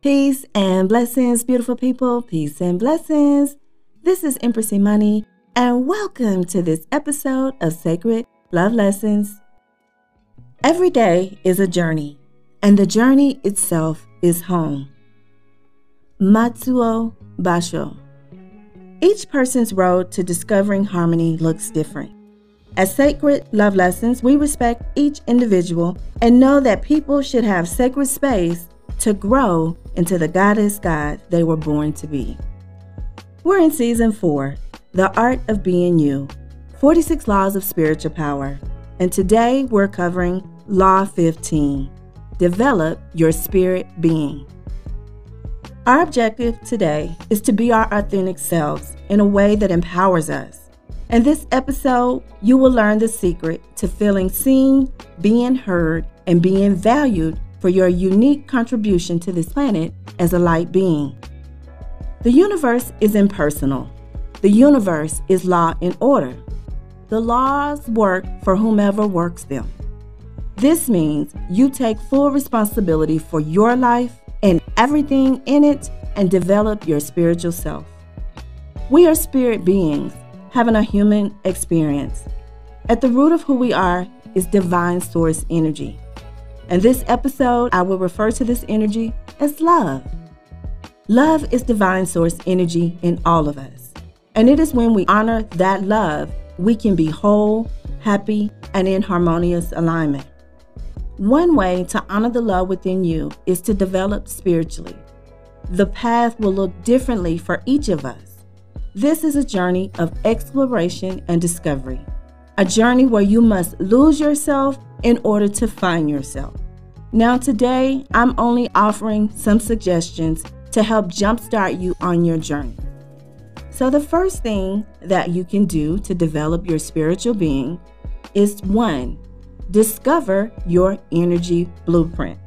Peace and blessings, beautiful people. Peace and blessings. This is Empress Imani, and welcome to this episode of Sacred Love Lessons. Every day is a journey, and the journey itself is home. Matsuo Basho. Each person's road to discovering harmony looks different. As sacred love lessons, we respect each individual and know that people should have sacred space to grow into the goddess God they were born to be. We're in season four, The Art of Being You 46 Laws of Spiritual Power. And today we're covering Law 15 Develop Your Spirit Being. Our objective today is to be our authentic selves in a way that empowers us in this episode, you will learn the secret to feeling seen, being heard, and being valued for your unique contribution to this planet as a light being. The universe is impersonal. The universe is law and order. The laws work for whomever works them. This means you take full responsibility for your life and everything in it and develop your spiritual self. We are spirit beings having a human experience. At the root of who we are is divine source energy. In this episode, I will refer to this energy as love. Love is divine source energy in all of us. And it is when we honor that love, we can be whole, happy, and in harmonious alignment. One way to honor the love within you is to develop spiritually. The path will look differently for each of us. This is a journey of exploration and discovery, a journey where you must lose yourself in order to find yourself. Now, today, I'm only offering some suggestions to help jumpstart you on your journey. So, the first thing that you can do to develop your spiritual being is one, discover your energy blueprint.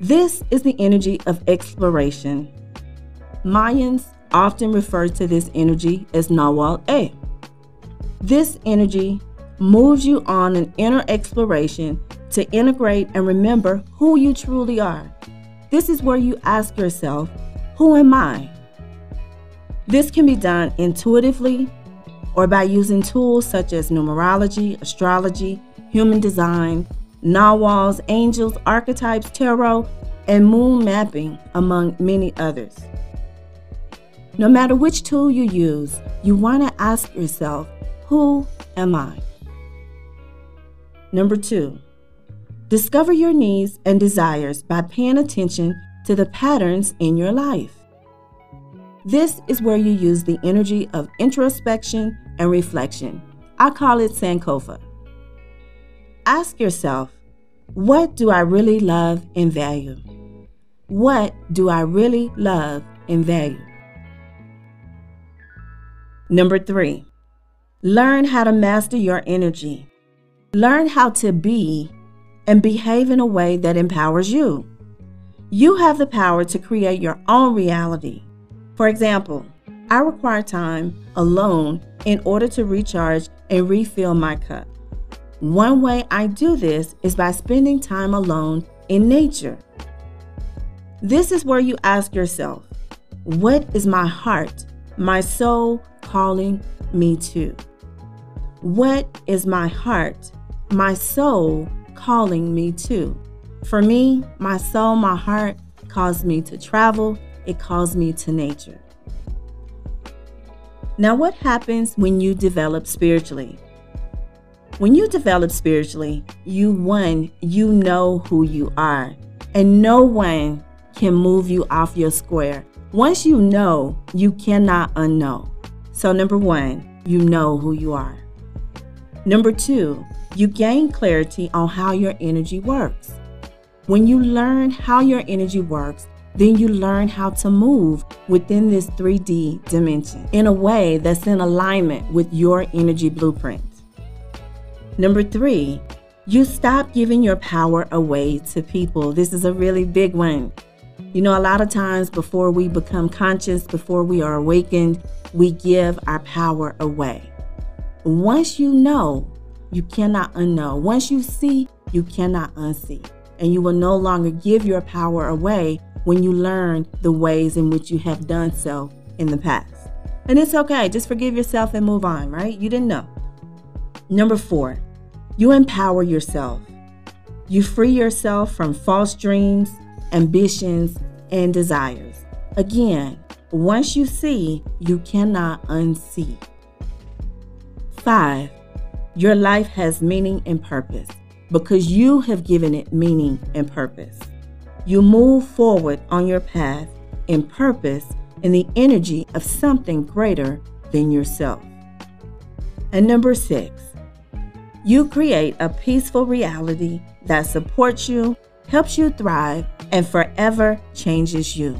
This is the energy of exploration. Mayans often refer to this energy as Nawal A. This energy moves you on an inner exploration to integrate and remember who you truly are. This is where you ask yourself, Who am I? This can be done intuitively or by using tools such as numerology, astrology, human design, Nawals, angels, archetypes, tarot, and moon mapping, among many others. No matter which tool you use, you want to ask yourself, Who am I? Number two, discover your needs and desires by paying attention to the patterns in your life. This is where you use the energy of introspection and reflection. I call it Sankofa. Ask yourself, what do I really love and value? What do I really love and value? Number three, learn how to master your energy. Learn how to be and behave in a way that empowers you. You have the power to create your own reality. For example, I require time alone in order to recharge and refill my cup. One way I do this is by spending time alone in nature. This is where you ask yourself, what is my heart, my soul, calling me to? What is my heart, my soul calling me to? For me, my soul, my heart calls me to travel, it calls me to nature. Now, what happens when you develop spiritually? When you develop spiritually, you one, you know who you are, and no one can move you off your square. Once you know, you cannot unknow. So, number one, you know who you are. Number two, you gain clarity on how your energy works. When you learn how your energy works, then you learn how to move within this 3D dimension in a way that's in alignment with your energy blueprint. Number three, you stop giving your power away to people. This is a really big one. You know, a lot of times before we become conscious, before we are awakened, we give our power away. Once you know, you cannot unknow. Once you see, you cannot unsee. And you will no longer give your power away when you learn the ways in which you have done so in the past. And it's okay, just forgive yourself and move on, right? You didn't know. Number four, you empower yourself. You free yourself from false dreams, ambitions, and desires. Again, once you see, you cannot unsee. Five, your life has meaning and purpose because you have given it meaning and purpose. You move forward on your path in purpose in the energy of something greater than yourself. And number six, you create a peaceful reality that supports you, helps you thrive, and forever changes you.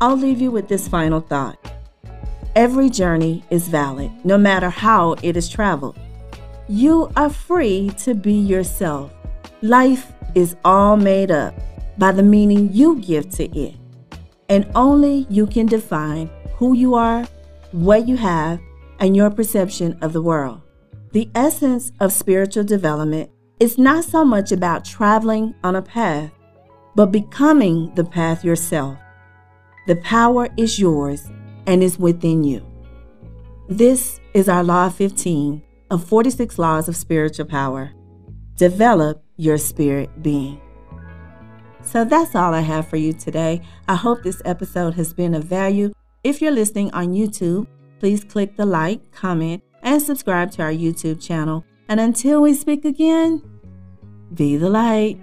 I'll leave you with this final thought. Every journey is valid, no matter how it is traveled. You are free to be yourself. Life is all made up by the meaning you give to it. And only you can define who you are, what you have, and your perception of the world. The essence of spiritual development is not so much about traveling on a path, but becoming the path yourself. The power is yours and is within you. This is our Law 15 of 46 Laws of Spiritual Power. Develop your spirit being. So that's all I have for you today. I hope this episode has been of value. If you're listening on YouTube, please click the like, comment, and subscribe to our YouTube channel. And until we speak again, be the light.